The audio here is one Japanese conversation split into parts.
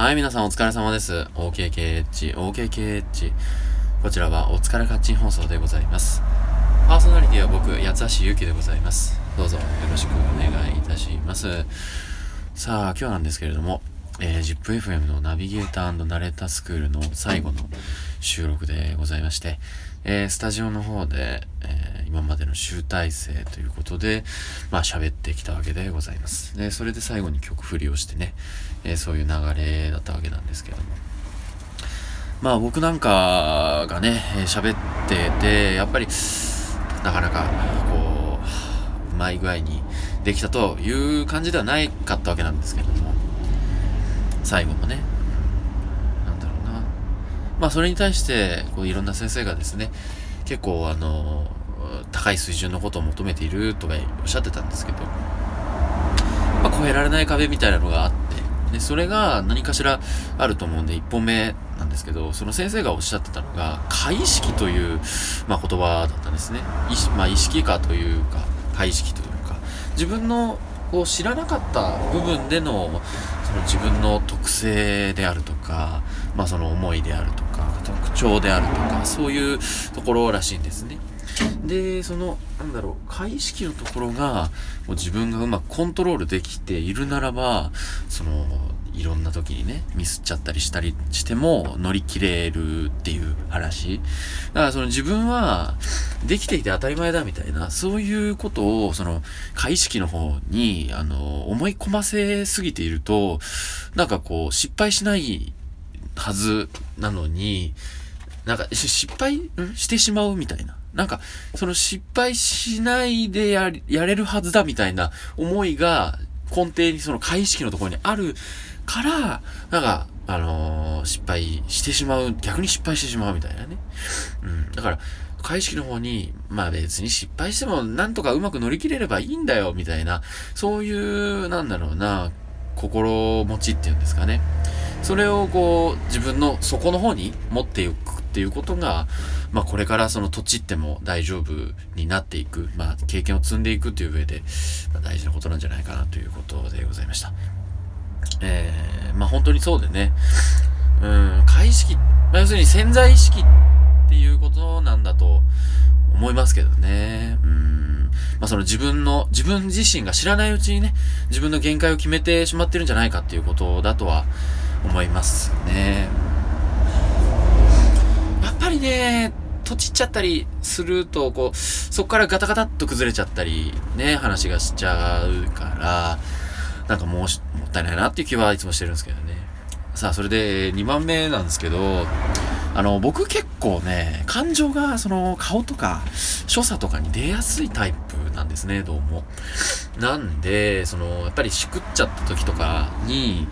はい、皆さんお疲れ様です。OKKH、OKKH。こちらはお疲れカッチン放送でございます。パーソナリティは僕、八橋ゆきでございます。どうぞよろしくお願いいたします。さあ、今日なんですけれども、えー、ZIPFM のナビゲーターナレータースクールの最後の収録でございまして、えー、スタジオの方で、えー、今までの集大成ということで、まあ喋ってきたわけでございます。で、それで最後に曲振りをしてね、えー、そういう流れだったわけなんですけども。まあ僕なんかがね、喋ってて、やっぱり、なかなか、こう、うまい具合にできたという感じではないかったわけなんですけども、最後もね、まあそれに対して、こういろんな先生がですね、結構あの、高い水準のことを求めているとかおっしゃってたんですけど、まあ超えられない壁みたいなのがあって、で、それが何かしらあると思うんで、一本目なんですけど、その先生がおっしゃってたのが、解意識という、まあ、言葉だったんですね。意識、まあ、意識化というか、解意識というか、自分のこう知らなかった部分での、その自分の特性であるとか、まあその思いであるとか、特徴であるとか、そういうところらしいんですね。で、その、なんだろう、解意識のところが、もう自分がうまくコントロールできているならば、その、いろんな時にね、ミスっちゃったりしたりしても乗り切れるっていう話。だからその自分はできていて当たり前だみたいな、そういうことをその解意識の方に、あの、思い込ませすぎていると、なんかこう失敗しないはずなのに、なんか失敗してしまうみたいな。なんか、その失敗しないでややれるはずだみたいな思いが根底にその解意識のところにあるから、なんか、あのー失敗してしまう、逆に失敗してしまうみたいなね。うん。だから、解意識の方に、まあ別に失敗してもなんとかうまく乗り切れればいいんだよ、みたいな、そういう、なんだろうな、心持ちっていうんですかね。それをこう、自分の底の方に持っていくっていうことが、まあこれからその土地っても大丈夫になっていく、まあ経験を積んでいくという上で、まあ、大事なことなんじゃないかなということでございました。えー、まあ本当にそうでね、うん、解意識、まあ要するに潜在意識っていうことなんだと思いますけどね。うん。まあその自分の、自分自身が知らないうちにね、自分の限界を決めてしまってるんじゃないかっていうことだとは思いますね。やっぱりね、とちっちゃったりすると、こう、そこからガタガタっと崩れちゃったり、ね、話がしちゃうから、なんかもうし、もったいないなっていう気はいつもしてるんですけどね。さあ、それで2番目なんですけど、あの、僕結構ね、感情がその顔とか所作とかに出やすいタイプなんですね、どうも。なんで、その、やっぱりしくっちゃった時とかに、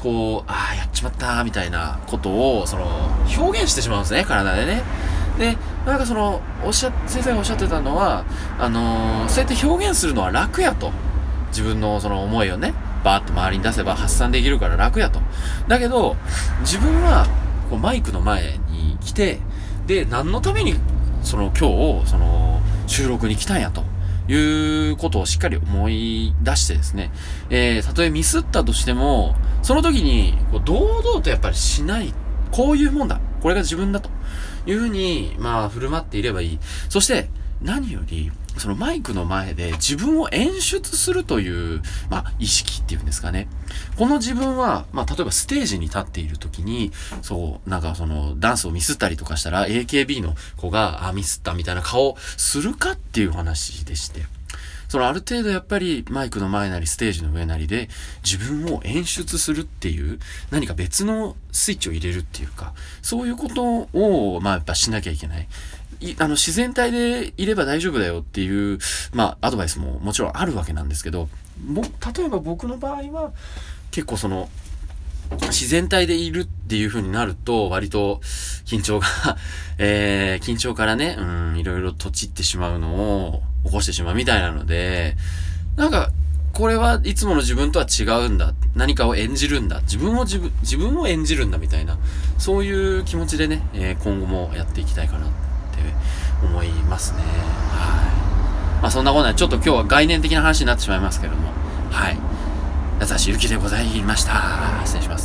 こう、ああ、やっちまった、みたいなことを、その、表現してしまうんですね、体でね。で、なんかその、おっしゃ、先生がおっしゃってたのは、あのーそうやって表現するのは楽やと。自分のその思いをね、バーッと周りに出せば発散できるから楽やと。だけど、自分は、こうマイクの前に来て、で、何のために、その今日、その、収録に来たんやと。いうことをしっかり思い出してですね、えー、たとえミスったとしても、その時に、こう堂々とやっぱりしない。こういうもんだ。これが自分だと。いうふうに、まあ、振る舞っていればいい。そして、何より、そのマイクの前で自分を演出するという、まあ、意識っていうんですかね。この自分は、まあ、例えばステージに立っている時に、そう、なんかその、ダンスをミスったりとかしたら、AKB の子が、あ、ミスったみたいな顔するかっていう話でして。そのある程度やっぱりマイクの前なりステージの上なりで自分を演出するっていう何か別のスイッチを入れるっていうかそういうことをまあやっぱしなきゃいけない。いあの自然体でいれば大丈夫だよっていうまあアドバイスももちろんあるわけなんですけども例えば僕の場合は結構その自然体でいるっていう風になると、割と緊張が えー、緊張からね、うん、いろいろとちってしまうのを起こしてしまうみたいなので、なんか、これはいつもの自分とは違うんだ。何かを演じるんだ。自分を自分、自分を演じるんだみたいな、そういう気持ちでね、えー今後もやっていきたいかな思いますね。はい。まあそんなことない。ちょっと今日は概念的な話になってしまいますけれども、はい。優しい雪でございました。失礼します。